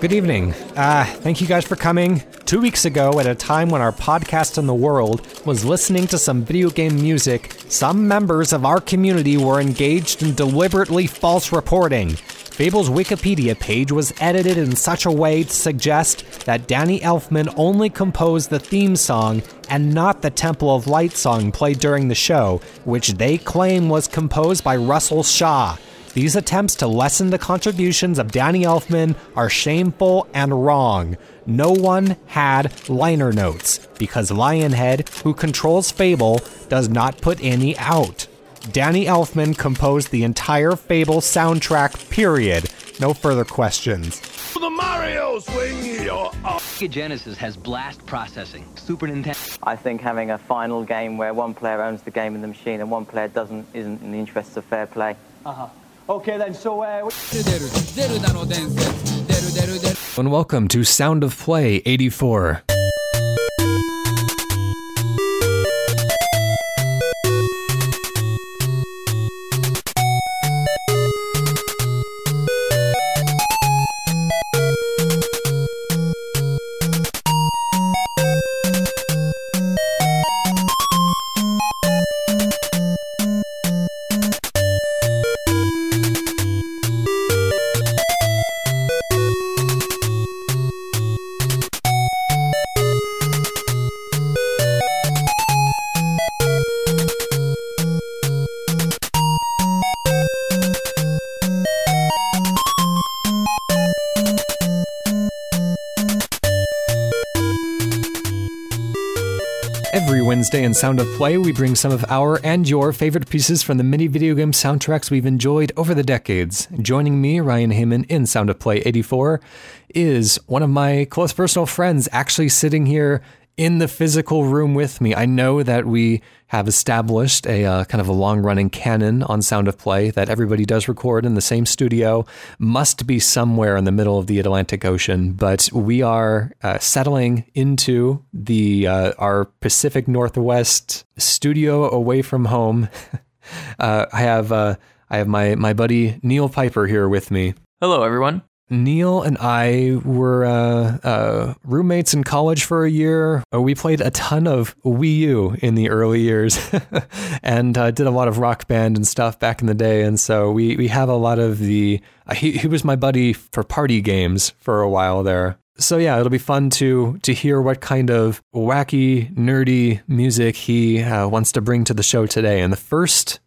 Good evening. Uh, thank you guys for coming. Two weeks ago, at a time when our podcast in the world was listening to some video game music, some members of our community were engaged in deliberately false reporting. Fable's Wikipedia page was edited in such a way to suggest that Danny Elfman only composed the theme song and not the Temple of Light song played during the show, which they claim was composed by Russell Shaw. These attempts to lessen the contributions of Danny Elfman are shameful and wrong. No one had liner notes because Lionhead, who controls Fable, does not put any out. Danny Elfman composed the entire Fable soundtrack, period. No further questions. The Mario swing your Sega Genesis has blast processing. Super Nintendo. I think having a final game where one player owns the game in the machine and one player doesn't isn't in the interests of fair play. Uh-huh. Okay, then, so. Uh, and welcome to Sound of Play 84. Sound of Play, we bring some of our and your favorite pieces from the many video game soundtracks we've enjoyed over the decades. Joining me, Ryan Hamann, in Sound of Play 84, is one of my close personal friends actually sitting here in the physical room with me. I know that we have established a uh, kind of a long running canon on Sound of Play that everybody does record in the same studio, must be somewhere in the middle of the Atlantic Ocean. But we are uh, settling into the uh, our Pacific Northwest studio away from home. uh, I have uh, I have my my buddy Neil Piper here with me. Hello, everyone. Neil and I were uh, uh, roommates in college for a year. Uh, We played a ton of Wii U in the early years, and uh, did a lot of rock band and stuff back in the day. And so we we have a lot of the. Uh, he he was my buddy for party games for a while there. So yeah, it'll be fun to to hear what kind of wacky, nerdy music he uh, wants to bring to the show today. And the first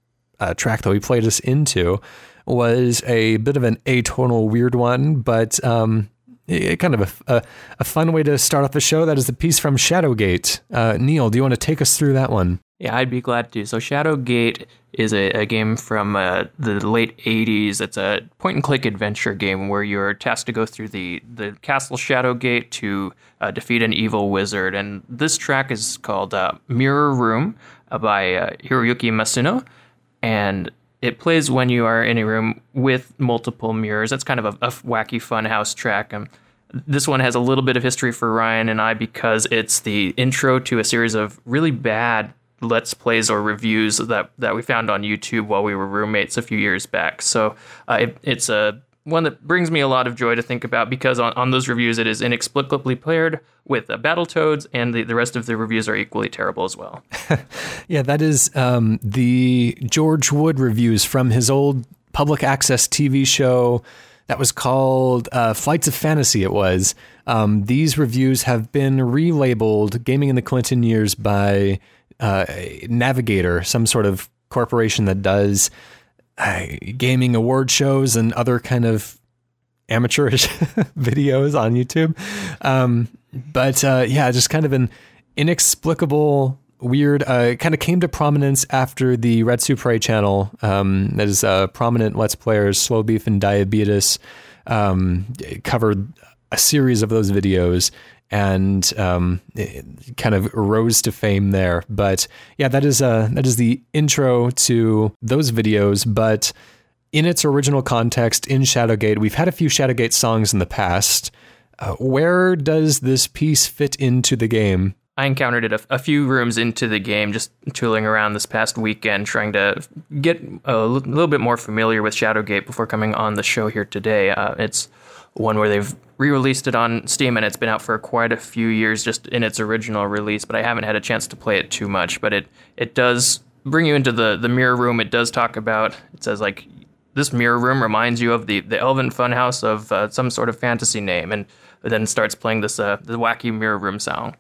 track that we played us into was a bit of an atonal weird one, but um, eh, kind of a, a, a fun way to start off the show. That is a piece from Shadowgate. Uh, Neil, do you want to take us through that one? Yeah, I'd be glad to. So, Shadowgate is a, a game from uh, the late 80s. It's a point and click adventure game where you're tasked to go through the, the castle Shadowgate to uh, defeat an evil wizard. And this track is called uh, Mirror Room uh, by uh, Hiroyuki Masuno. And it plays when you are in a room with multiple mirrors. That's kind of a, a wacky fun house track. Um, this one has a little bit of history for Ryan and I because it's the intro to a series of really bad let's plays or reviews that that we found on YouTube while we were roommates a few years back. So uh, it, it's a one that brings me a lot of joy to think about because on, on those reviews it is inexplicably paired with uh, Battletoads and the, the rest of the reviews are equally terrible as well. Yeah, that is um, the George Wood reviews from his old public access TV show that was called uh, Flights of Fantasy. It was. Um, these reviews have been relabeled Gaming in the Clinton years by uh, Navigator, some sort of corporation that does gaming award shows and other kind of amateurish videos on YouTube. Um, but uh, yeah, just kind of an inexplicable, weird. Uh, kind of came to prominence after the Retsupurae channel. Um, that is uh, prominent Let's Players, Slow Beef and Diabetus, um, covered a series of those videos. And um, it kind of rose to fame there, but yeah, that is uh, that is the intro to those videos. But in its original context in Shadowgate, we've had a few Shadowgate songs in the past. Uh, where does this piece fit into the game? I encountered it a, a, few rooms into the game, just tooling around this past weekend, trying to get a l- little bit more familiar with Shadowgate before coming on the show here today. Uh, it's one where they've re-released it on Steam, and it's been out for quite a few years, just in its original release. But I haven't had a chance to play it too much. But it it does bring you into the the mirror room. It does talk about. It says like this mirror room reminds you of the the Elven Funhouse of uh, some sort of fantasy name, and then starts playing this uh, the wacky mirror room song.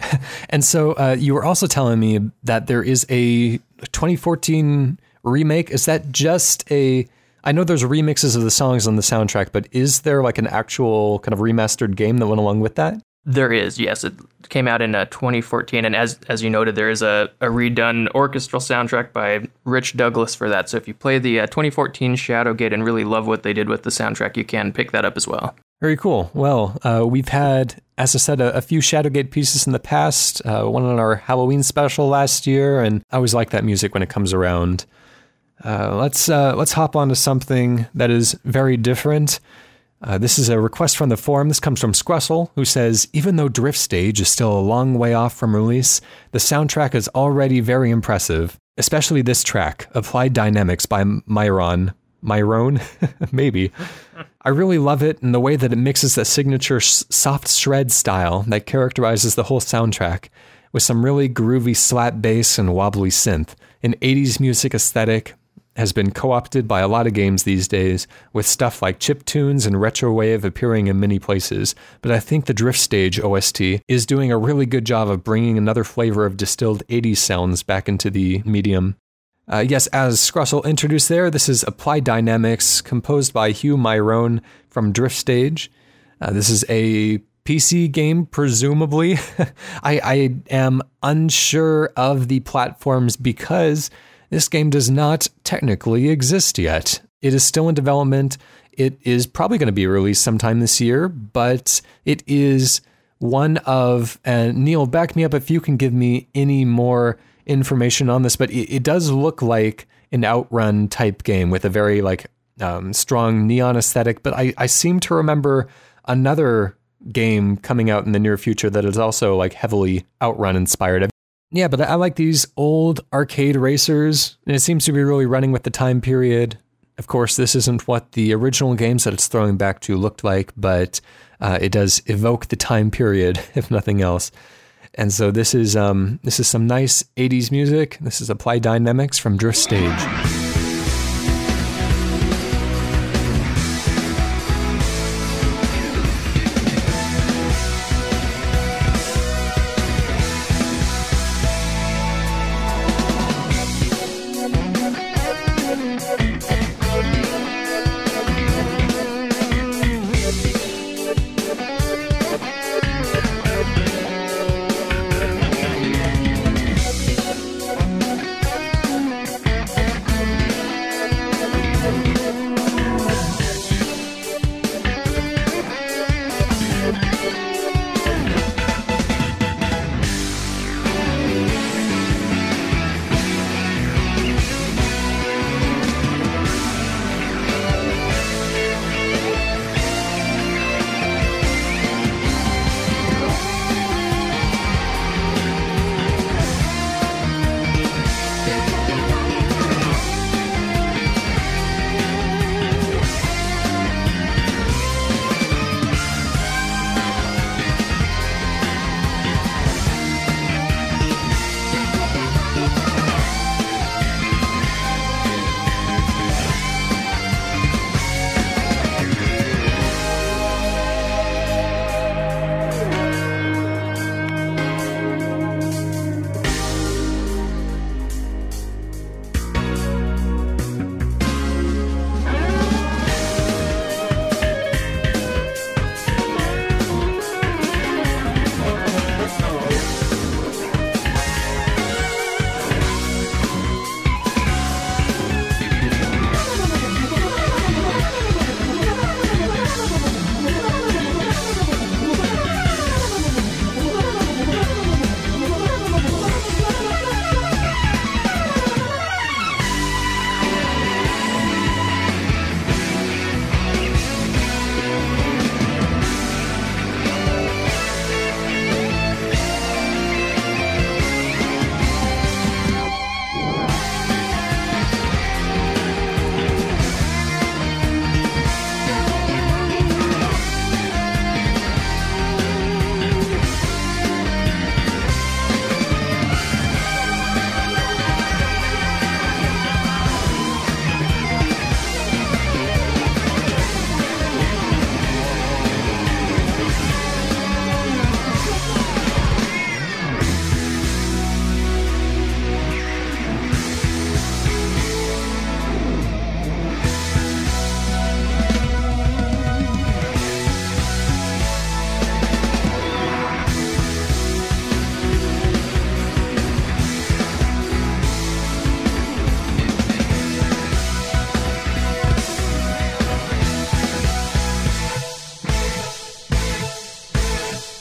and so uh, you were also telling me that there is a 2014 remake. Is that just a? I know there's remixes of the songs on the soundtrack, but is there like an actual kind of remastered game that went along with that? There is, yes. It came out in uh, 2014, and as as you noted, there is a, a redone orchestral soundtrack by Rich Douglas for that. So if you play the uh, 2014 Shadowgate and really love what they did with the soundtrack, you can pick that up as well. Very cool. Well, uh, we've had, as I said, a, a few Shadowgate pieces in the past. Uh, one on our Halloween special last year, and I always like that music when it comes around. Uh, let's uh, let's hop on to something that is very different. Uh, this is a request from the forum. This comes from Scrustle, who says, even though Drift Stage is still a long way off from release, the soundtrack is already very impressive, especially this track, Applied Dynamics by Myrone. Myrone? Maybe. I really love it and the way that it mixes that signature soft shred style that characterizes the whole soundtrack with some really groovy slap bass and wobbly synth. An 80s music aesthetic has been co opted by a lot of games these days, with stuff like chip tunes and retrowave appearing in many places. But I think the Drift Stage OST is doing a really good job of bringing another flavor of distilled 80s sounds back into the medium. Uh, yes, as Scrustle introduced there, this is Applied Dynamics, composed by Hugh Myrone from Drift Stage. Uh, this is a PC game, presumably. I, I am unsure of the platforms because this game does not technically exist yet. It is still in development. It is probably going to be released sometime this year, but it is one of, and Neil, back me up if you can give me any more information on this, but it, it does look like an outrun type game with a very like um, strong neon aesthetic. But I, I seem to remember another game coming out in the near future that is also like heavily outrun inspired. Yeah, but I like these old arcade racers, and it seems to be really running with the time period. Of course, this isn't what the original games that it's throwing back to looked like, but uh, it does evoke the time period, if nothing else. And so this is um, this is some nice 80s music. This is Applied Dynamics from Drift Stage.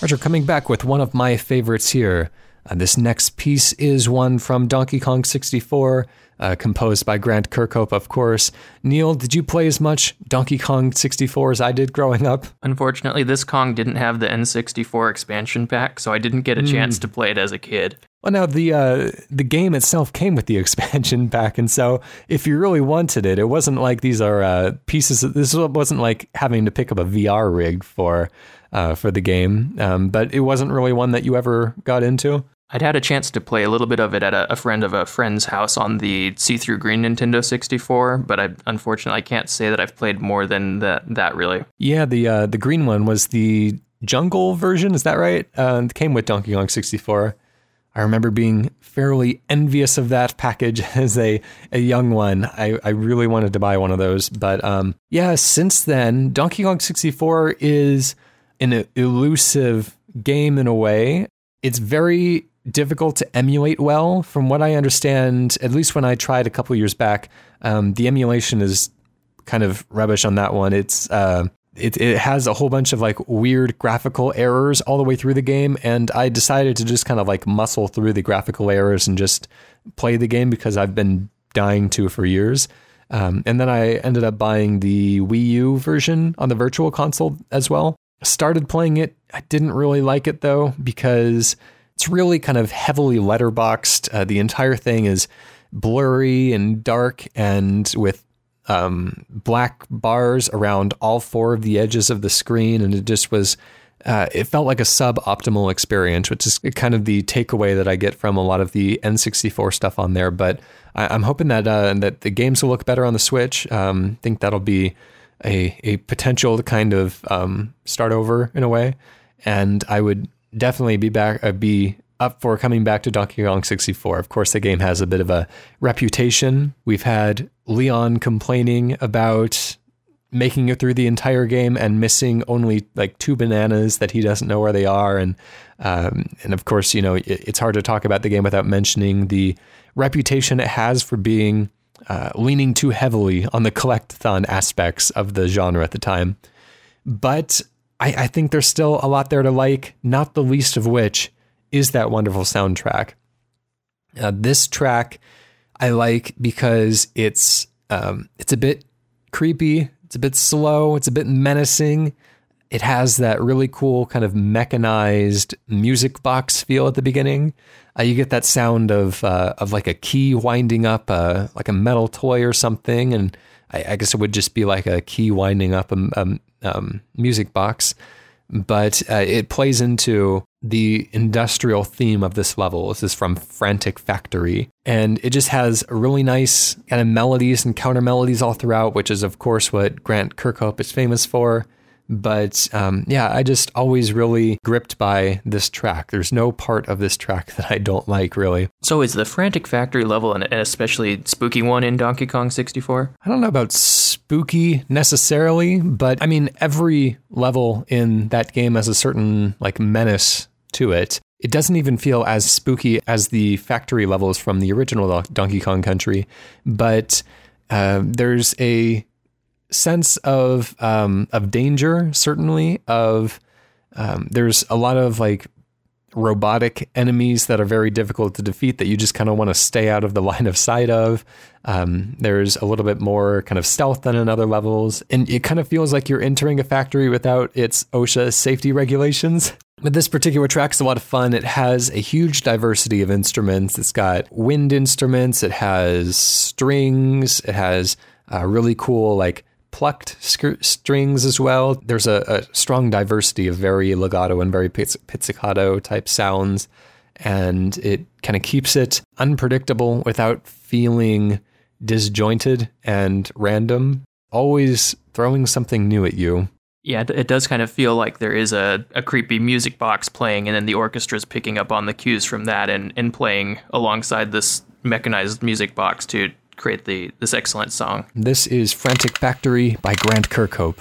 Roger, coming back with one of my favorites here. Uh, this next piece is one from Donkey Kong 64, uh, composed by Grant Kirkhope, of course. Neil, did you play as much Donkey Kong 64 as I did growing up? Unfortunately, this Kong didn't have the N64 expansion pack, so I didn't get a chance to play it as a kid. Well, now the uh, the game itself came with the expansion pack, and so if you really wanted it, it wasn't like these are uh, pieces. Of, this wasn't like having to pick up a VR rig for uh, for the game, um, but it wasn't really one that you ever got into. I'd had a chance to play a little bit of it at a, a friend of a friend's house on the see-through green Nintendo 64, but I unfortunately I can't say that I've played more than that. That really. Yeah, the uh, the green one was the jungle version. Is that right? Uh, it came with Donkey Kong 64. I remember being fairly envious of that package as a, a young one. I, I really wanted to buy one of those. But um, yeah, since then, Donkey Kong 64 is an elusive game in a way. It's very difficult to emulate well. From what I understand, at least when I tried a couple years back, um, the emulation is kind of rubbish on that one. It's uh, it, it has a whole bunch of like weird graphical errors all the way through the game and i decided to just kind of like muscle through the graphical errors and just play the game because i've been dying to for years um, and then i ended up buying the wii u version on the virtual console as well started playing it i didn't really like it though because it's really kind of heavily letterboxed uh, the entire thing is blurry and dark and with um, black bars around all four of the edges of the screen, and it just was. Uh, it felt like a suboptimal experience, which is kind of the takeaway that I get from a lot of the N64 stuff on there. But I, am hoping that uh, that the games will look better on the Switch. Um, think that'll be a a potential to kind of um, start over in a way, and I would definitely be back uh, be up for coming back to Donkey Kong 64. Of course, the game has a bit of a reputation. We've had Leon complaining about making it through the entire game and missing only like two bananas that he doesn't know where they are, and um, and of course, you know, it, it's hard to talk about the game without mentioning the reputation it has for being uh, leaning too heavily on the collectathon aspects of the genre at the time. But I, I think there's still a lot there to like, not the least of which is that wonderful soundtrack. Uh, this track I like because it's um, it's a bit creepy, it's a bit slow, it's a bit menacing. It has that really cool kind of mechanized music box feel at the beginning. Uh, you get that sound of uh, of like a key winding up, uh, like a metal toy or something, and I, I, guess it would just be like a key winding up a, a um, music box but uh, it plays into the industrial theme of this level. This is from Frantic Factory. And it just has really nice kind of melodies and counter melodies all throughout, which is, of course, what Grant Kirkhope is famous for. But um, yeah, I just always really gripped by this track. There's no part of this track that I don't like, really. So is the Frantic Factory level an especially spooky one in Donkey Kong 64? I don't know about spooky necessarily, but I mean, every level in that game has a certain like menace to it. It doesn't even feel as spooky as the factory levels from the original Donkey Kong Country, but uh, there's a sense of um, of danger, certainly. Of um, there's a lot of like robotic enemies that are very difficult to defeat that you just kind of want to stay out of the line of sight of. Um, there's a little bit more kind of stealth than in other levels, and it kind of feels like you're entering a factory without its OSHA safety regulations. But this particular track is a lot of fun. It has a huge diversity of instruments. It's got wind instruments, it has strings, it has uh, really cool like plucked strings as well. There's a, a, strong diversity of very legato and very pizzicato type sounds, and it kind of keeps it unpredictable without feeling disjointed and random. Always throwing something new at you. Yeah, it does kind of feel like there is a, a creepy music box playing, and then the orchestra is picking up on the cues from that and, and playing alongside this mechanized music box to create the this excellent song. This is Frantic Factory by Grant Kirkhope.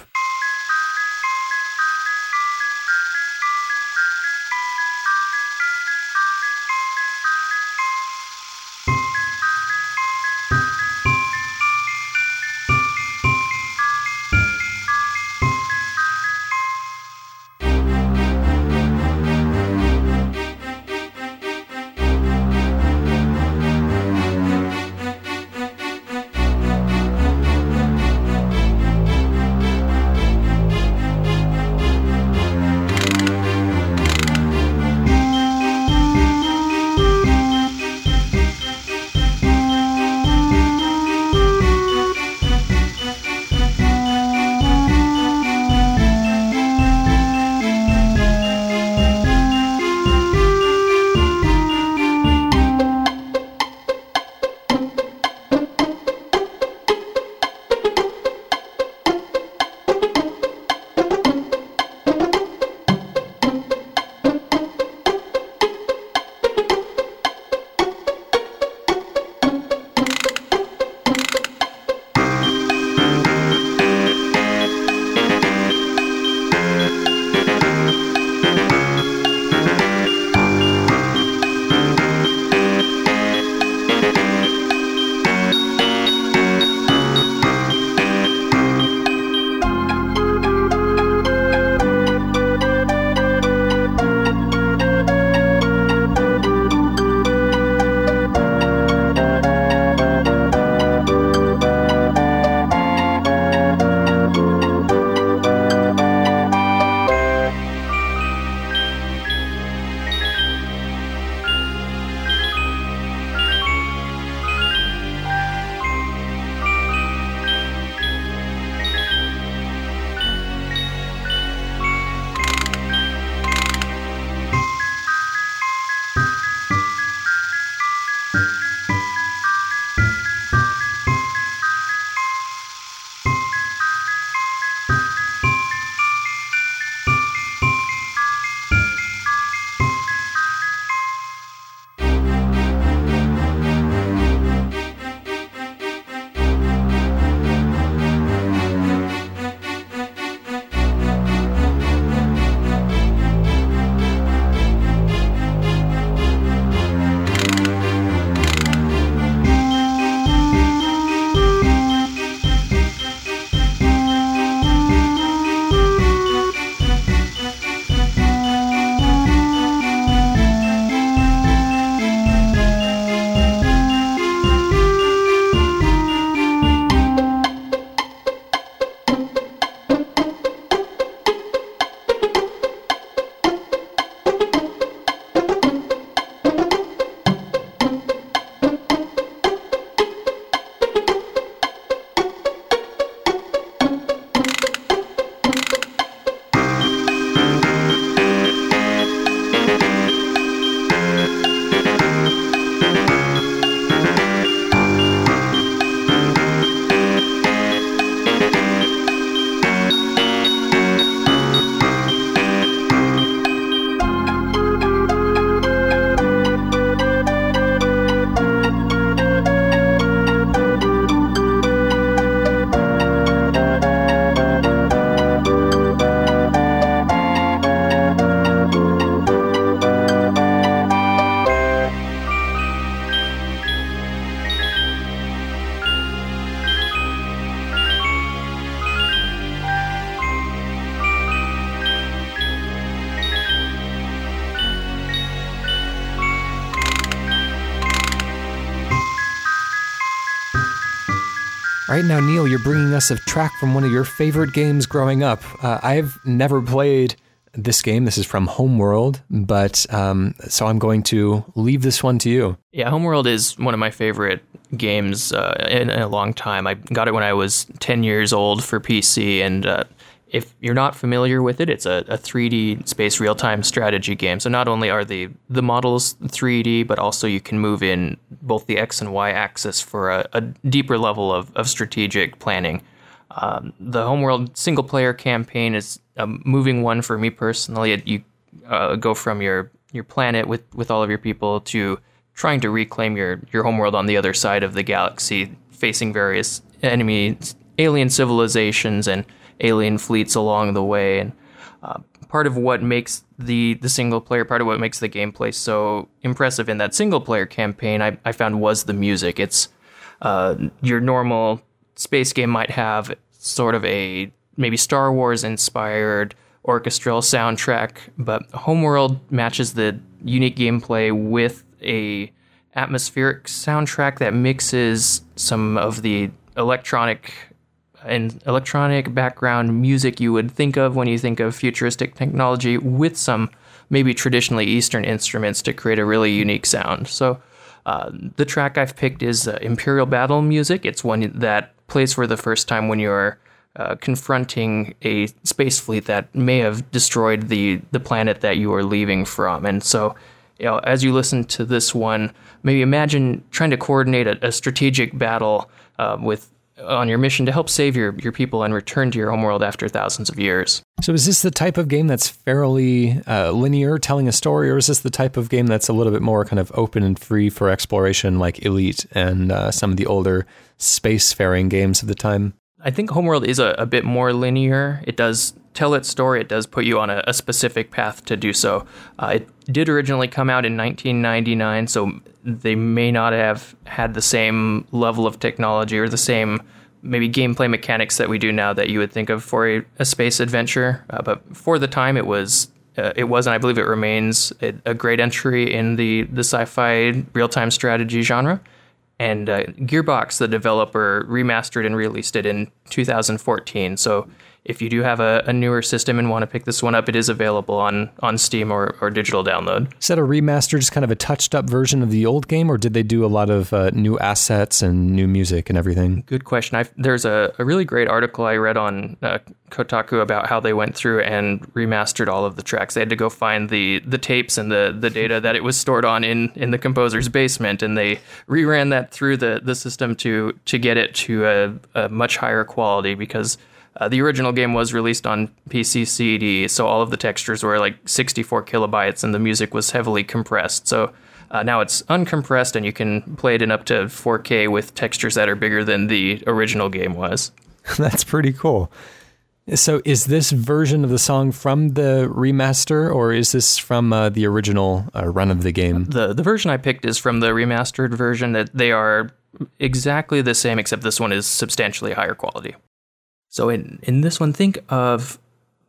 Right now, Neil, you're bringing us a track from one of your favorite games growing up. Uh, I've never played this game. This is from Homeworld, but um, so I'm going to leave this one to you. Yeah, Homeworld is one of my favorite games uh, in, in a long time. I got it when I was 10 years old for PC, and uh, if you're not familiar with it, it's a, a 3D space real time strategy game. So not only are the the models 3D, but also you can move in both the X and Y axis for a, a deeper level of, of strategic planning. Um, the Homeworld single player campaign is a moving one for me personally. You uh, go from your your planet with, with all of your people to trying to reclaim your your homeworld on the other side of the galaxy, facing various enemy alien civilizations and alien fleets along the way. And uh, part of what makes the the single player, part of what makes the gameplay so impressive in that single player campaign, I, I found was the music. It's uh, your normal space game might have sort of a maybe Star Wars inspired orchestral soundtrack, but Homeworld matches the unique gameplay with a atmospheric soundtrack that mixes some of the electronic and electronic background music you would think of when you think of futuristic technology with some maybe traditionally Eastern instruments to create a really unique sound. So uh, the track I've picked is uh, Imperial Battle music. It's one that plays for the first time when you're uh, confronting a space fleet that may have destroyed the the planet that you are leaving from. And so, you know, as you listen to this one, maybe imagine trying to coordinate a, a strategic battle uh, with on your mission to help save your, your people and return to your homeworld after thousands of years. So, is this the type of game that's fairly uh, linear, telling a story, or is this the type of game that's a little bit more kind of open and free for exploration, like Elite and uh, some of the older spacefaring games of the time? I think Homeworld is a, a bit more linear. It does tell its story, it does put you on a, a specific path to do so. Uh, it did originally come out in 1999, so they may not have had the same level of technology or the same maybe gameplay mechanics that we do now that you would think of for a, a space adventure. Uh, but for the time, it was uh, it was, and I believe it remains a, a, great entry in the the sci-fi real-time strategy genre. And uh, Gearbox, the developer, remastered and released it in 2014. So if you do have a, a, newer system and want to pick this one up, it is available on, on Steam or, or digital download. Is that a remaster, just kind of a touched up version of the old game, or did they do a lot of uh, new assets and new music and everything? Good question. I've, there's a, a really great article I read on uh, Kotaku about how they went through and remastered all of the tracks. They had to go find the, the tapes and the, the data that it was stored on in, in the composer's basement, and they reran that through the, the system to, to get it to a, a much higher quality because – uh, the original game was released on PC CD, so all of the textures were like 64 kilobytes, and the music was heavily compressed. So uh, now it's uncompressed, and you can play it in up to 4K with textures that are bigger than the original game was. That's pretty cool. So, is this version of the song from the remaster, or is this from uh, the original uh, run of the game? The the version I picked is from the remastered version. That they are exactly the same, except this one is substantially higher quality. So in, in this one, think of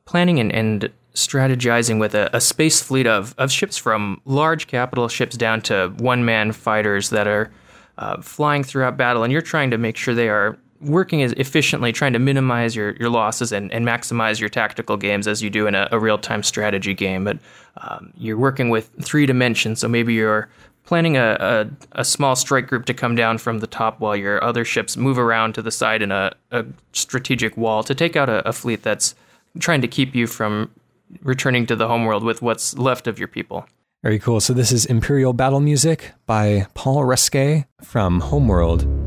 planning and, and strategizing with a, a, space fleet of, of ships from large capital ships down to one man fighters that are uh, flying throughout battle, and you're trying to make sure they are working as efficiently, trying to minimize your, your losses and, and maximize your tactical games as you do in a, a real time strategy game. But um, you're working with three dimensions, so maybe you're planning a, a, a, small strike group to come down from the top while your other ships move around to the side in a, a strategic wall to take out a, a, fleet that's trying to keep you from returning to the homeworld with what's left of your people. Very cool. So, this is Imperial Battle Music by Paul Ruskay from Homeworld.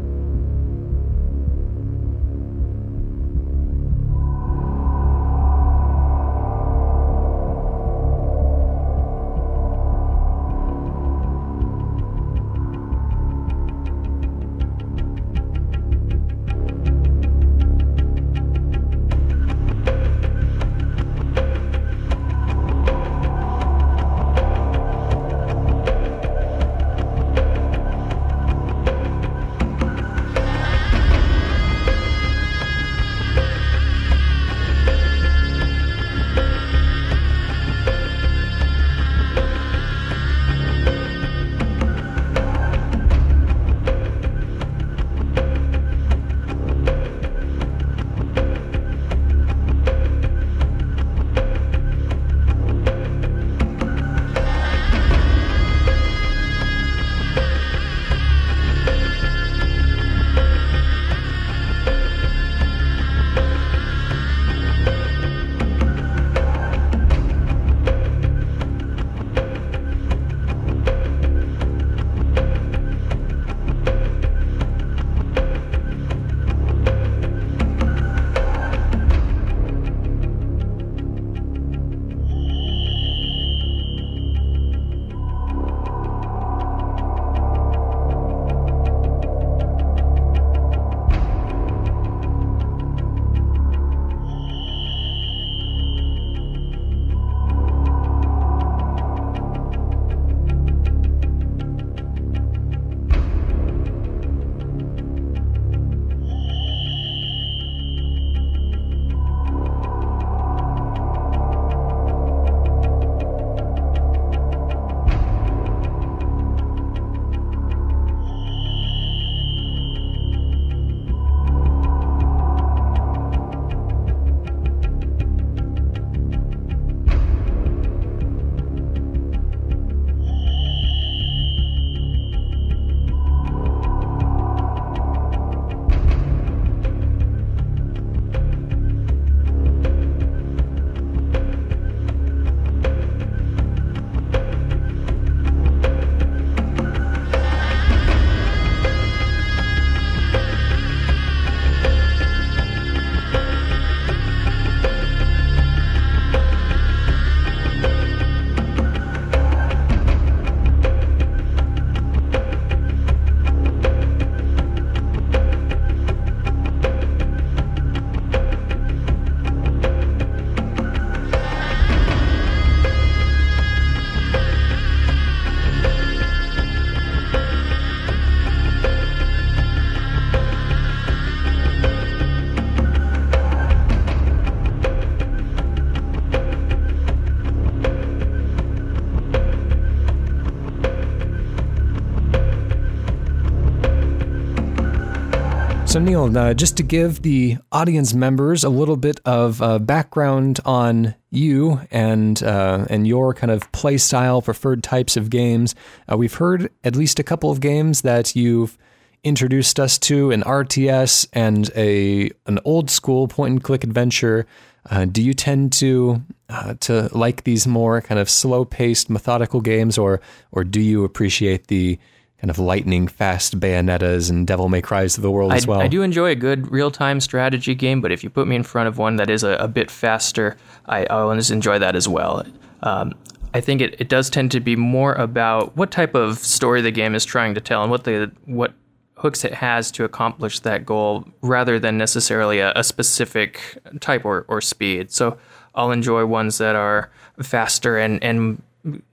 So, Neil, uh, just to give the audience members a little bit of uh, background on you and uh, and your kind of play style, preferred types of games, uh, we've heard at least a couple of games that you've introduced us to an RTS and a an old school point and click adventure. Uh, do you tend to uh, to like these more kind of slow paced, methodical games, or or do you appreciate the kind of lightning fast Bayonettas and Devil May Cries of the world I, as well. I do enjoy a good real time strategy game, but if you put me in front of one that is a, a bit faster, I, I always enjoy that as well. Um, I think it, it does tend to be more about what type of story the game is trying to tell and what the what hooks it has to accomplish that goal rather than necessarily a, a specific type or, or speed. So I'll enjoy ones that are faster and, and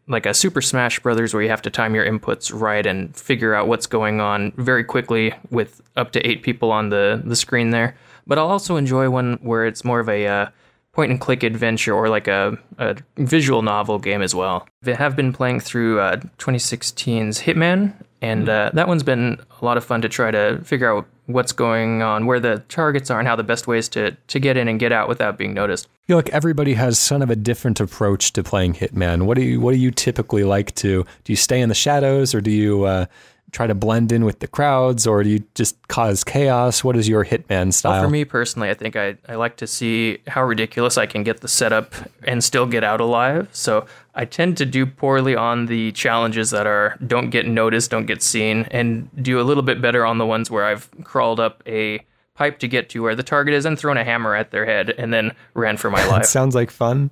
like a Super Smash Brothers where you have to time your inputs right and figure out what's going on very quickly with up to eight people on the, the screen there. But I'll also enjoy one where it's more of a uh, point and click adventure or like a, a, visual novel game as well. I have been playing through uh, 2016's Hitman, and uh, that one's been a lot of fun to try to figure out what's going on, where the targets are, and how the best ways to to get in and get out without being noticed. I feel like everybody has kind of a different approach to playing Hitman. What do you What do you typically like to? Do you stay in the shadows, or do you uh, try to blend in with the crowds, or do you just cause chaos? What is your Hitman style? Well, for me personally, I think I, I like to see how ridiculous I can get the setup and still get out alive. So I tend to do poorly on the challenges that are don't get noticed, don't get seen, and do a little bit better on the ones where I've crawled up a pipe to get to where the target is and thrown a hammer at their head and then ran for my life. sounds like fun.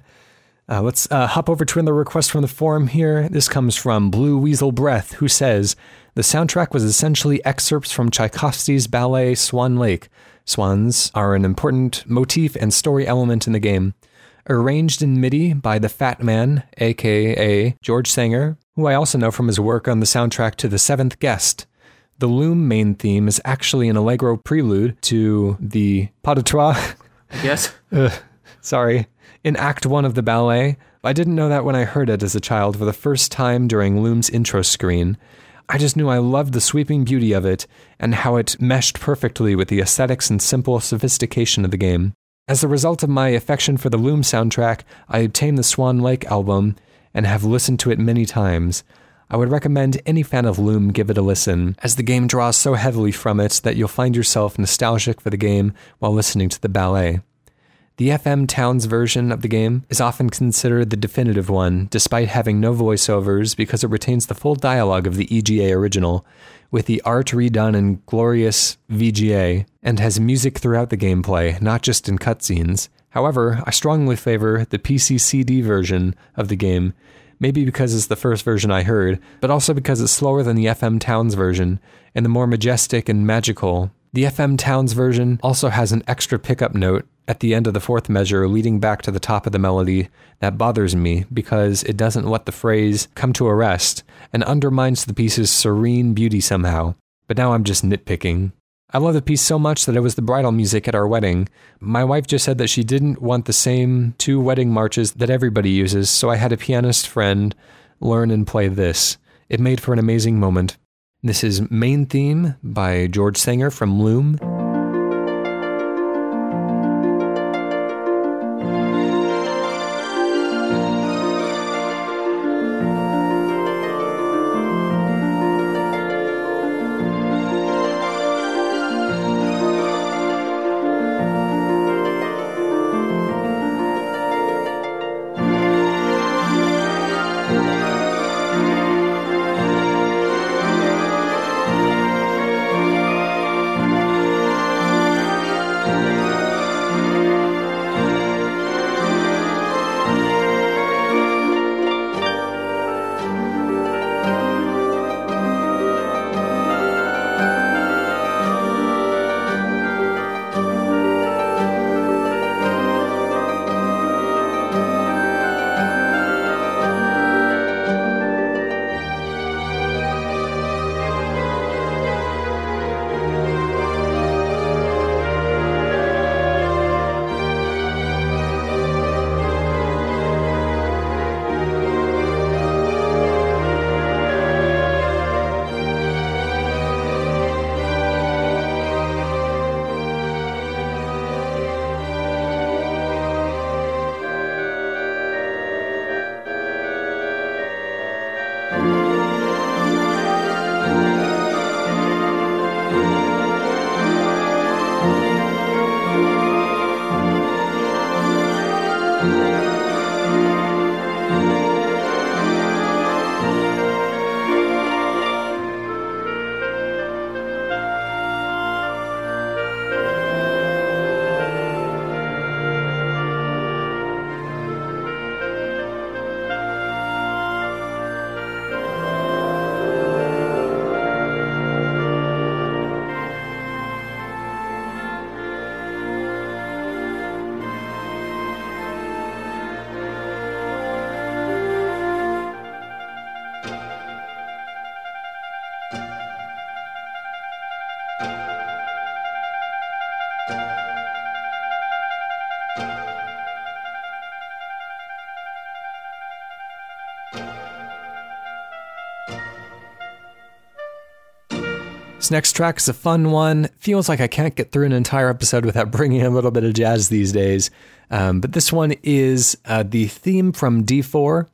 Uh, let's uh, hop over to another request from the forum here. This comes from Blue Weasel Breath, who says the soundtrack was essentially excerpts from Tchaikovsky's ballet Swan Lake. Swans are an important motif and story element in the game. Arranged in MIDI by the Fat Man, aka George Sanger, who I also know from his work on the soundtrack to The Seventh Guest. The Loom main theme is actually an allegro prelude to the pas de trois. Yes. Uh, sorry. In Act 1 of the ballet, I didn't know that when I heard it as a child for the first time during Loom's intro screen. I just knew I loved the sweeping beauty of it and how it meshed perfectly with the aesthetics and simple sophistication of the game. As a result of my affection for the Loom soundtrack, I obtained the Swan Lake album and have listened to it many times. I would recommend any fan of Loom give it a listen, as the game draws so heavily from it that you'll find yourself nostalgic for the game while listening to the ballet. The FM Towns version of the game is often considered the definitive one, despite having no voiceovers because it retains the full dialogue of the EGA original, with the art redone in glorious VGA, and has music throughout the gameplay, not just in cutscenes. However, I strongly favor the PC CD version of the game, maybe because it's the first version I heard, but also because it's slower than the FM Towns version, and the more majestic and magical. The FM Towns version also has an extra pickup note at the end of the fourth measure leading back to the top of the melody that bothers me because it doesn't let the phrase come to a rest and undermines the piece's serene beauty somehow. But now I'm just nitpicking. I love the piece so much that it was the bridal music at our wedding. My wife just said that she didn't want the same two wedding marches that everybody uses, so I had a pianist friend learn and play this. It made for an amazing moment. This is Main Theme by George Sanger from Loom. This next track is a fun one. Feels like I can't get through an entire episode without bringing a little bit of jazz these days. Um, but this one is uh, the theme from D4.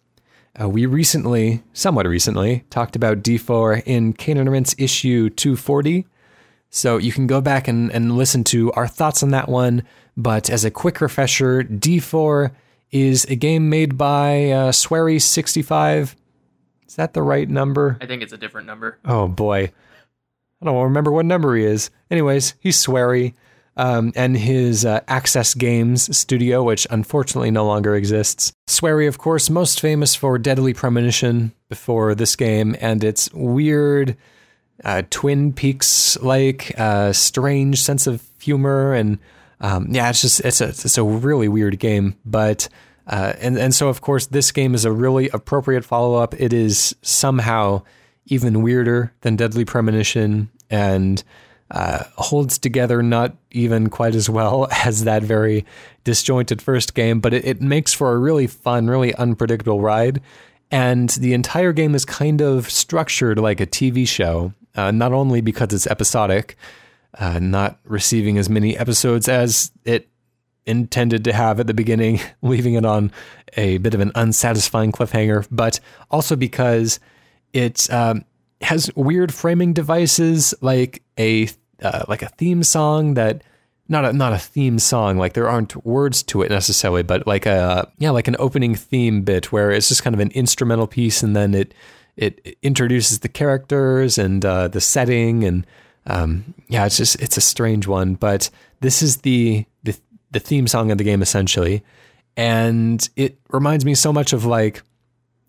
Uh, we recently, somewhat recently, talked about D4 in Cane Rinse issue 240. So you can go back and, and listen to our thoughts on that one. But as a quick refresher, D4 is a game made by uh, Swery65. Is that the right number? I think it's a different number. Oh boy. I don't remember what number he is. Anyways, he's Swery. Um, and his uh, Access Games studio, which unfortunately no longer exists. Swery, of course, most famous for Deadly Premonition before this game and its weird uh, Twin Peaks like uh, strange sense of humor. And um, yeah, it's just, it's a, it's a really weird game. But uh, and and so of course this game is a really appropriate follow up. It is somehow even weirder than Deadly Premonition and uh, holds together not even quite as well as that very disjointed first game, but it, it makes for a really fun, really unpredictable ride. And the entire game is kind of structured like a TV show, uh, not only because it's episodic, uh, not receiving as many episodes as it intended to have at the beginning, leaving it on a bit of an unsatisfying cliffhanger, but also because it um, has weird framing devices like a uh, like a theme song that not a not a theme song like there aren't words to it necessarily but like a yeah like an opening theme bit where it's just kind of an instrumental piece and then it it introduces the characters and uh, the setting and um, yeah it's just it's a strange one but this is the the the theme song of the game essentially. And it reminds me so much of like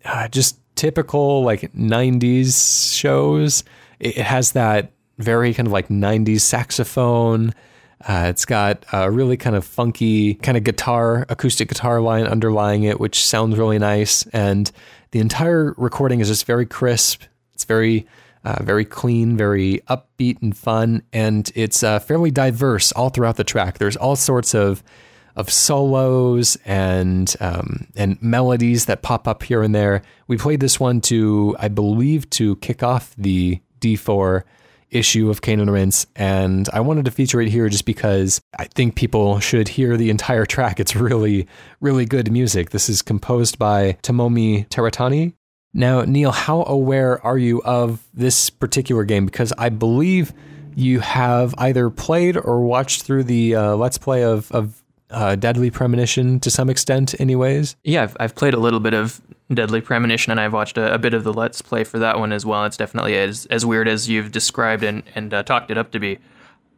uh, just typical like 90s shows. It has that very kind of like 90s saxophone. Uh, it's got a really kind of funky kind of guitar acoustic guitar line underlying it which sounds really nice. And the entire recording is just very crisp. It's very uh, very clean very upbeat and fun. And it's uh, fairly diverse all throughout the track. There's all sorts of of solos and um, and melodies that pop up here and there. We played this one to, I believe, to kick off the D4 issue of Cane and and I wanted to feature it here just because I think people should hear the entire track. It's really, really good music. This is composed by Tomomi Teratani. Now, Neil, how aware are you of this particular game? Because I believe you have either played or watched through the uh, Let's Play of, of uh, Deadly Premonition to some extent, anyways. Yeah, I've, I've played a little bit of Deadly Premonition, and I've watched a, a, bit of the Let's Play for that one as well. It's definitely as as weird as you've described and and uh, talked it up to be.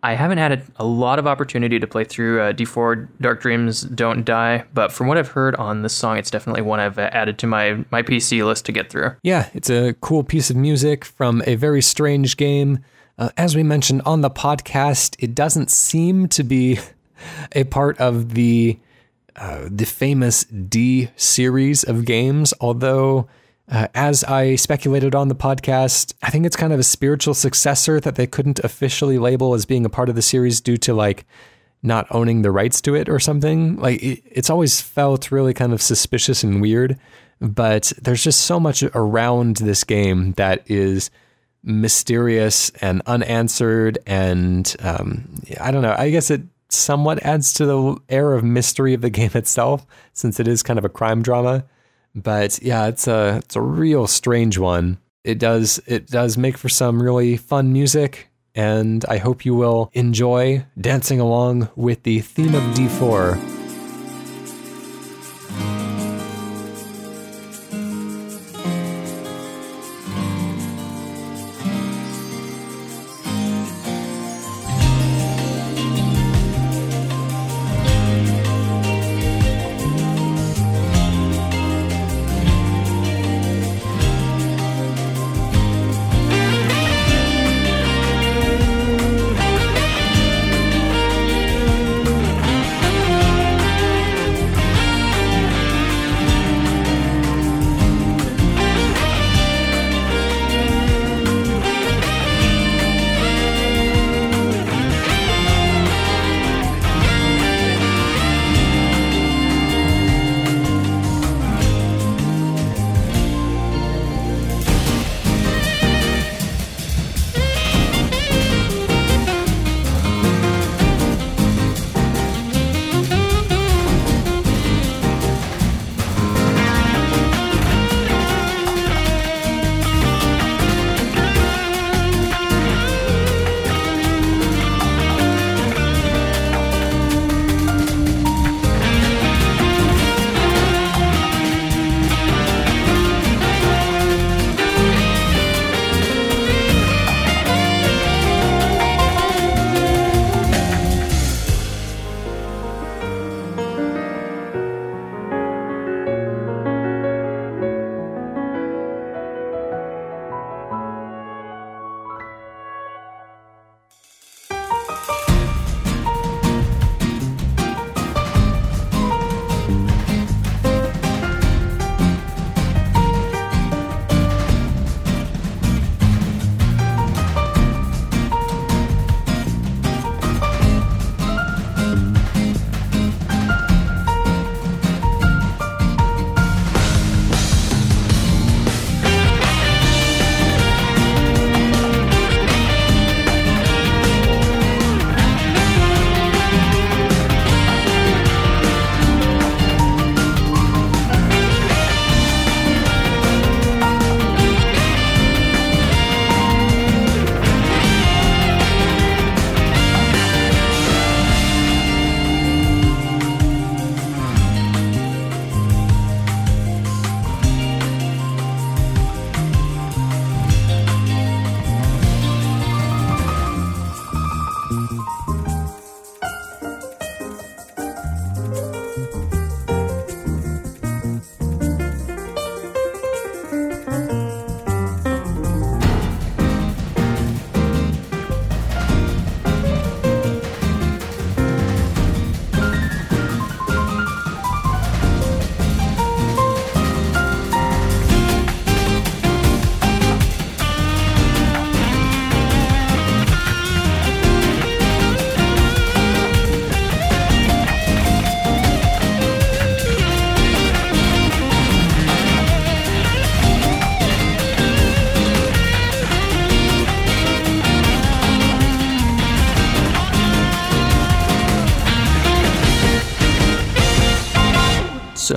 I haven't had a, a lot of opportunity to play through uh, D4 Dark Dreams Don't Die, but from what I've heard on this song, it's definitely one I've uh, added to my my PC list to get through. Yeah, it's a cool piece of music from a very strange game. Uh, as we mentioned on the podcast, it doesn't seem to be a part of the uh, the famous D series of games. Although, uh, as I speculated on the podcast, I think it's kind of a spiritual successor that they couldn't officially label as being a part of the series due to like not owning the rights to it or something. Like it, it's always felt really kind of suspicious and weird. But there's just so much around this game that is mysterious and unanswered, and um, I don't know. I guess it somewhat adds to the air of mystery of the game itself, since it is kind of a crime drama. But yeah, it's a it's a real strange one. It does it does make for some really fun music, and I hope you will enjoy dancing along with the theme of D4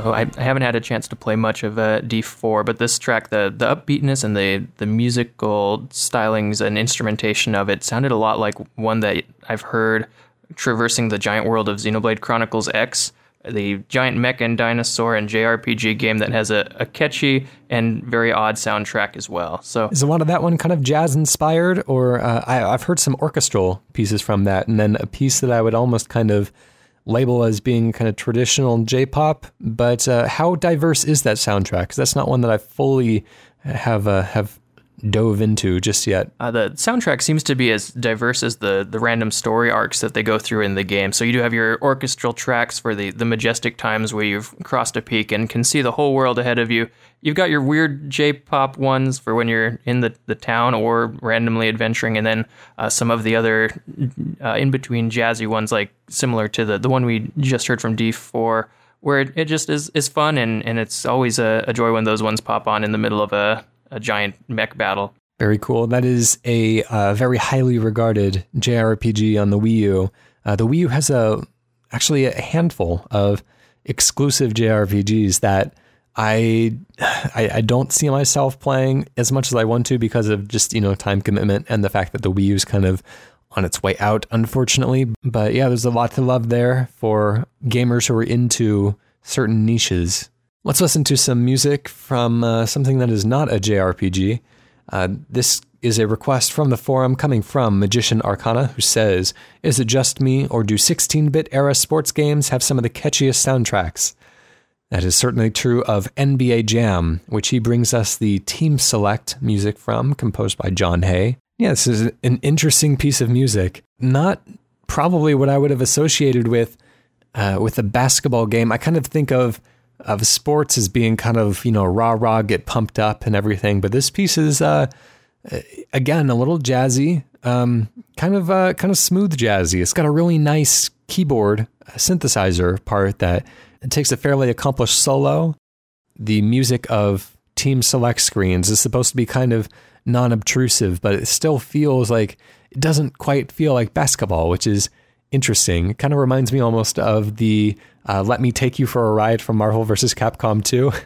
So I, I haven't had a chance to play much of uh, D4, but this track, the the upbeatness and the the musical stylings and instrumentation of it sounded a lot like one that I've heard traversing the giant world of Xenoblade Chronicles X, the giant mech and dinosaur and JRPG game that has a, a catchy and very odd soundtrack as well. So Is a lot of that one kind of jazz inspired, or uh, I, I've heard some orchestral pieces from that, and then a piece that I would almost kind of label as being kind of traditional J-pop. But uh, how diverse is that soundtrack? Because that's not one that I fully have uh, have dove into just yet. Uh, the soundtrack seems to be as diverse as the the random story arcs that they go through in the game. So you do have your orchestral tracks for the the majestic times where you've crossed a peak and can see the whole world ahead of you. You've got your weird J-pop ones for when you're in the, the town or randomly adventuring, and then uh, some of the other uh, in between jazzy ones, like similar to the the one we just heard from D4 where it, it just is, is fun and, and it's always a, a joy when those ones pop on in the middle of a, a giant mech battle. Very cool. That is a uh, very highly regarded JRPG on the Wii U. Uh, the Wii U has a actually a handful of exclusive JRPGs that I, I I don't see myself playing as much as I want to because of just you know time commitment and the fact that the Wii U is kind of on its way out, unfortunately. But yeah, there's a lot to love there for gamers who are into certain niches. Let's listen to some music from uh, something that is not a JRPG. Uh, this is a request from the forum coming from Magician Arcana, who says, Is it just me, or do 16 bit era sports games have some of the catchiest soundtracks? That is certainly true of NBA Jam, which he brings us the Team Select music from, composed by Jon Hey. Yeah, this is an interesting piece of music. Not probably what I would have associated with uh, with a basketball game. I kind of think of of sports as being kind of you know rah rah, get pumped up and everything. But this piece is uh, again a little jazzy, um, kind of uh, kind of smooth jazzy. It's got a really nice keyboard synthesizer part that takes a fairly accomplished solo. The music of Team Select screens is supposed to be kind of non obtrusive, but it still feels like it doesn't quite feel like basketball, which is interesting. It kind of reminds me almost of the uh, Let Me Take You for a Ride from Marvel vs. Capcom 2.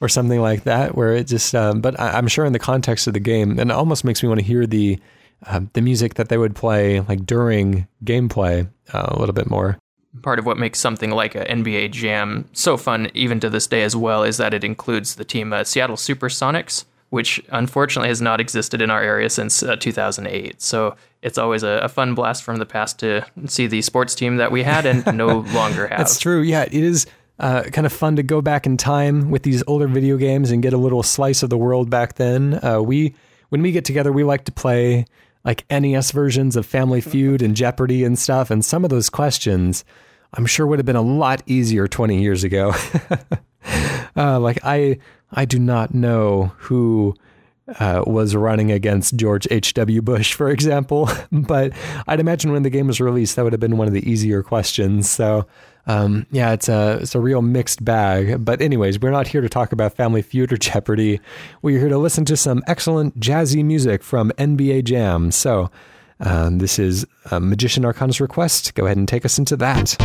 or something like that, where it just, um, but I, am sure in the context of the game, and it almost makes me want to hear the uh, the music that they would play like during gameplay uh, a little bit more part of what makes something like a NBA Jam so fun, even to this day as well, is that it includes the team uh, Seattle Supersonics, which unfortunately has not existed in our area since uh, 2008. So it's always a, a, fun blast from the past to see the sports team that we had and no longer have. That's true. Yeah, it is. Uh, kind of fun to go back in time with these older video games and get a little slice of the world back then. Uh, we, when we get together, we like to play like NES versions of Family Feud and Jeopardy and stuff. And some of those questions, I'm sure would have been a lot easier 20 years ago. uh, like I, I do not know who uh, was running against George H.W. Bush, for example. but I'd imagine when the game was released, that would have been one of the easier questions. So, um, yeah, it's a it's a real mixed bag. But anyways, we're not here to talk about Family Feud or Jeopardy. We're here to listen to some excellent jazzy music from NBA Jam. So, um, this is Magician Arcana's request. Go ahead and take us into that.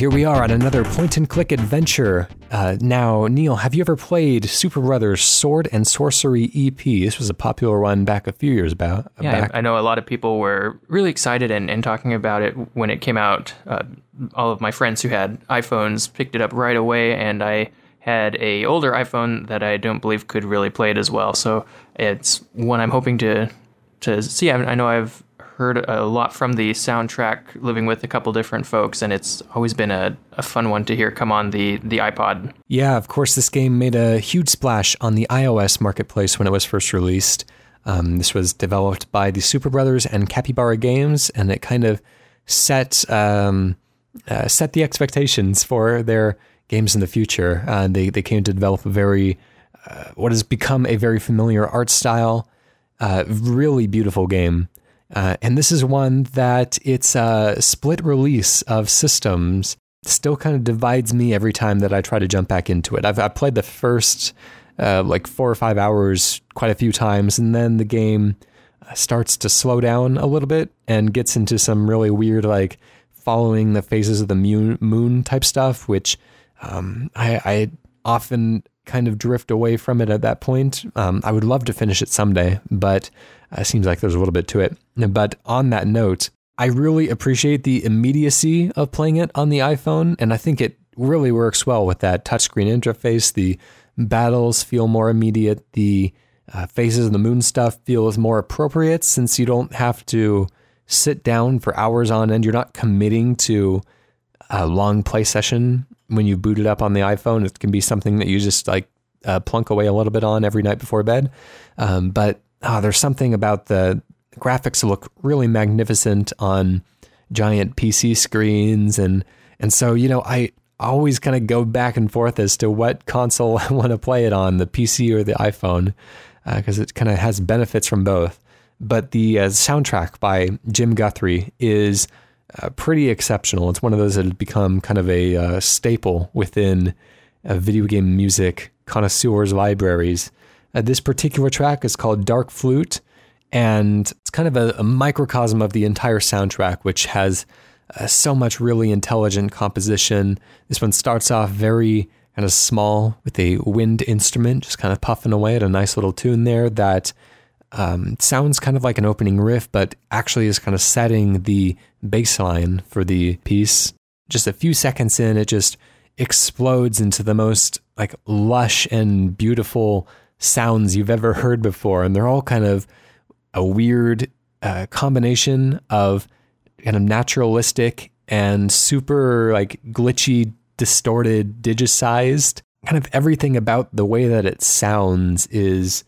Here we are on another point and click adventure. Uh, now, Neil, have you ever played Super Brothers Sword and Sorcery EP? This was a popular one back a few years about. Yeah, back. I, I know a lot of people were really excited and, and talking about it when it came out. Uh, all of my friends who had iPhones picked it up right away, and I had a older iPhone that I don't believe could really play it as well. So it's one I'm hoping to to see. I, I know I've heard a lot from the soundtrack living with a couple different folks and it's always been a, a fun one to hear come on the, the ipod Yeah, of course, this game made a huge splash on the iOS marketplace when it was first released. Um, this was developed by the Superbrothers and Capybara Games, and it kind of set um, uh, set the expectations for their games in the future. Uh, they they came to develop a very uh, what has become a very familiar art style, uh, really beautiful game. Uh, and this is one that it's a split release of systems still kind of divides me every time that I try to jump back into it. I've, I've played the first uh, like four or five hours quite a few times, and then the game starts to slow down a little bit and gets into some really weird, like following the phases of the moon, moon type stuff, which um, I, I often kind of drift away from it at that point. Um, I would love to finish it someday, but it seems like there's a little bit to it. But on that note, I really appreciate the immediacy of playing it on the iPhone, and I think it really works well with that touchscreen interface. The battles feel more immediate. The uh, phases of the moon stuff feels more appropriate since you don't have to sit down for hours on end. You're not committing to a long play session when you boot it up on the iPhone. It can be something that you just like uh, plunk away a little bit on every night before bed. Um, but oh, there's something about the graphics look really magnificent on giant PC screens, and and so you know I always kind of go back and forth as to what console I want to play it on, the PC or the iPhone, because uh, it kind of has benefits from both. But the uh, soundtrack by Jim Guthrie is uh, pretty exceptional. It's one of those that has become kind of a uh, staple within uh, video game music connoisseurs' libraries. Uh, this particular track is called Dark Flute, and it's kind of a, a microcosm of the entire soundtrack, which has uh, so much really intelligent composition. This one starts off very kind of small with a wind instrument, just kind of puffing away at a nice little tune there that um, sounds kind of like an opening riff, but actually is kind of setting the bass line for the piece. Just a few seconds in, it just explodes into the most like lush and beautiful sounds you've ever heard before, and they're all kind of a weird uh, combination of kind of naturalistic and super like glitchy, distorted, digitized. Kind of everything about the way that it sounds is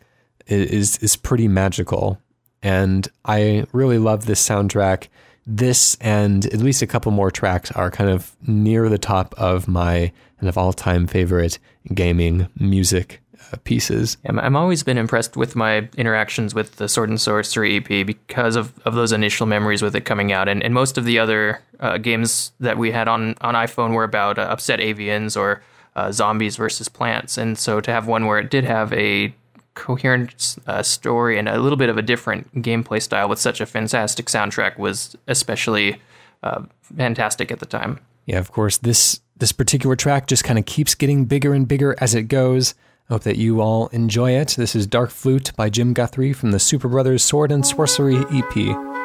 is is pretty magical, and I really love this soundtrack. This and at least a couple more tracks are kind of near the top of my kind of all time favorite gaming music uh, pieces. I'm, I'm always been impressed with my interactions with the Sword and Sworcery EP because of, of those initial memories with it coming out. And, and most of the other uh, games that we had on, on iPhone were about uh, upset avians or uh, zombies versus plants. And so to have one where it did have a coherent uh, story and a little bit of a different gameplay style with such a fantastic soundtrack was especially uh, fantastic at the time. Yeah, of course. This this particular track just kind of keeps getting bigger and bigger as it goes. I hope that you all enjoy it. This is Dark Flute by Jim Guthrie from the Superbrothers Sword and Sworcery EP.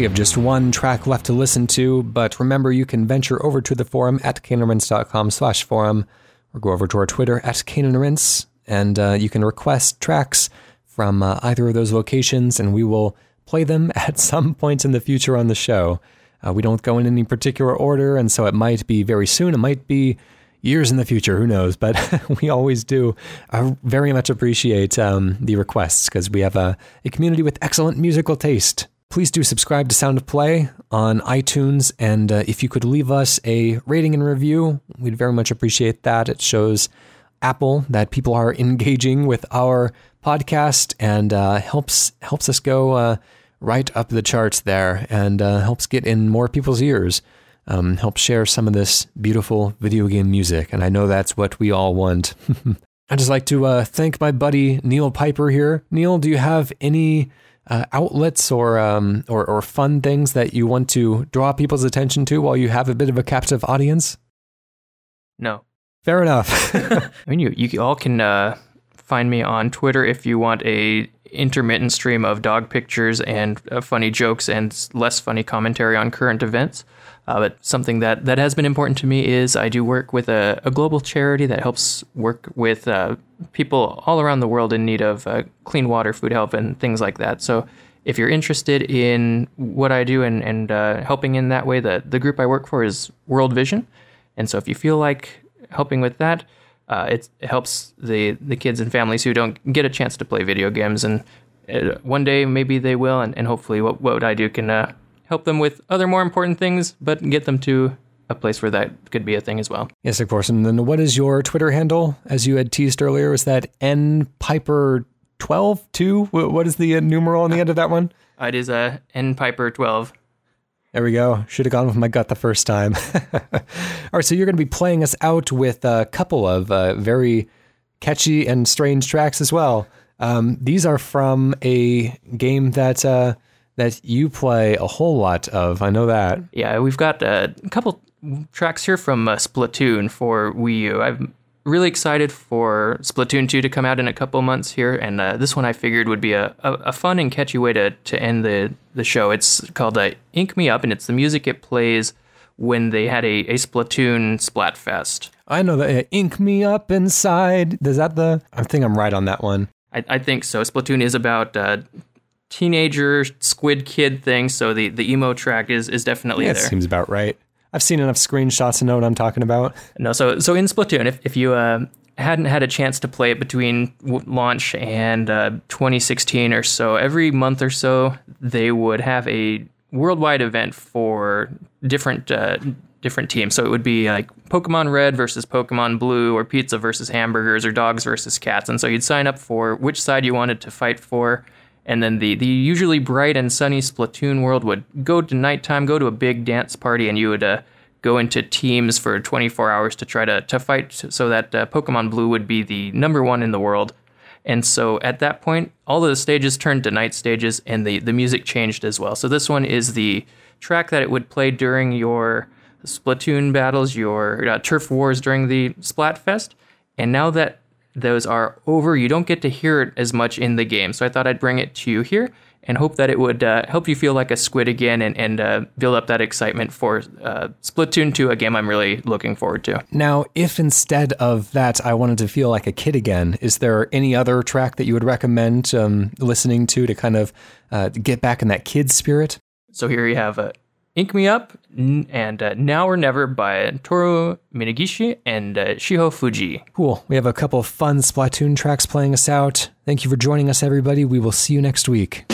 We have just one track left to listen to, but remember you can venture over to the forum at caneandrinse.com slash forum or go over to our Twitter at caneandrinse and uh, you can request tracks from uh, either of those locations and we will play them at some point in the future on the show. Uh, we don't go in any particular order, and so it might be very soon, it might be years in the future, who knows? But we always do uh, very much appreciate um, the requests because we have a, a community with excellent musical taste. Please do subscribe to Sound of Play on iTunes, and uh, if you could leave us a rating and review, we'd very much appreciate that. It shows Apple that people are engaging with our podcast and uh, helps helps us go uh, right up the charts there and uh, helps get in more people's ears. Um, help share some of this beautiful video game music, and I know that's what we all want. I'd just like to uh, thank my buddy Neil Piper here. Neil, do you have any uh, outlets or, um, or or fun things that you want to draw people's attention to while you have a bit of a captive audience? No. Fair enough. I mean, you you all can uh, find me on Twitter if you want a intermittent stream of dog pictures and uh, funny jokes and less funny commentary on current events. Uh, but something that, that has been important to me is I do work with a, a global charity that helps work with uh, people all around the world in need of uh, clean water, food help, and things like that. So if you're interested in what I do and, and uh, helping in that way, the, the group I work for is World Vision. And so if you feel like helping with that, uh, it, helps the, the kids and families who don't get a chance to play video games. And uh, one day maybe they will, and, and hopefully what, what I do can help them with other more important things, but get them to a place where that could be a thing as well. yes, of course. And then what is your Twitter handle? As you had teased earlier, is that N Piper 12 2? What is the uh, numeral on the end of that one? Uh, it is a N Piper 12. There we go. Should have gone with my gut the first time. All right, so you're going to be playing us out with a couple of uh, very catchy and strange tracks as well. Um, these are from a game that uh, that you play a whole lot of. I know that. Yeah, we've got a couple tracks here from uh, Splatoon for Wii U. I'm really excited for Splatoon 2 to come out in a couple months here, and uh, this one I figured would be a, a, a, fun and catchy way to, to end the, the show. It's called uh, Ink Me Up, and it's the music it plays when they had a, a Splatoon Splatfest. I know that. Uh, Ink me up inside. Is that the? I think I'm right on that one. I, I think so. Splatoon is about uh, teenager squid kid thing, so the, the emo track is, is definitely Yeah, it there. seems about right. I've seen enough screenshots to know what I'm talking about. No, so so in Splatoon, if if you uh, hadn't had a chance to play it between w- launch and uh, 2016 or so, every month or so they would have a worldwide event for different uh, different teams. So it would be like Pokemon Red versus Pokemon Blue, or pizza versus hamburgers, or dogs versus cats. And so you'd sign up for which side you wanted to fight for. And then the, the usually bright and sunny Splatoon world would go to nighttime, go to a big dance party, and you would uh, go into teams for 24 hours to try to, to fight so that uh, Pokemon Blue would be the number one in the world. And so at that point, all the stages turned to night stages and the, the music changed as well. So this one is the track that it would play during your Splatoon battles, your uh, turf wars during the Splatfest. And now that those are over, you don't get to hear it as much in the game. So I thought I'd bring it to you here and hope that it would uh, help you feel like a squid again and, and uh, build up that excitement for uh, Splatoon 2, a game I'm really looking forward to. Now, if instead of that I wanted to feel like a kid again, is there any other track that you would recommend um, listening to to kind of uh, get back in that kid spirit? So here you have uh, Ink Me Up and uh, Now or Never by Toru Minegishi and uh, Shiho Fuji. Cool. We have a couple of fun Splatoon tracks playing us out. Thank you for joining us, everybody. We will see you next week.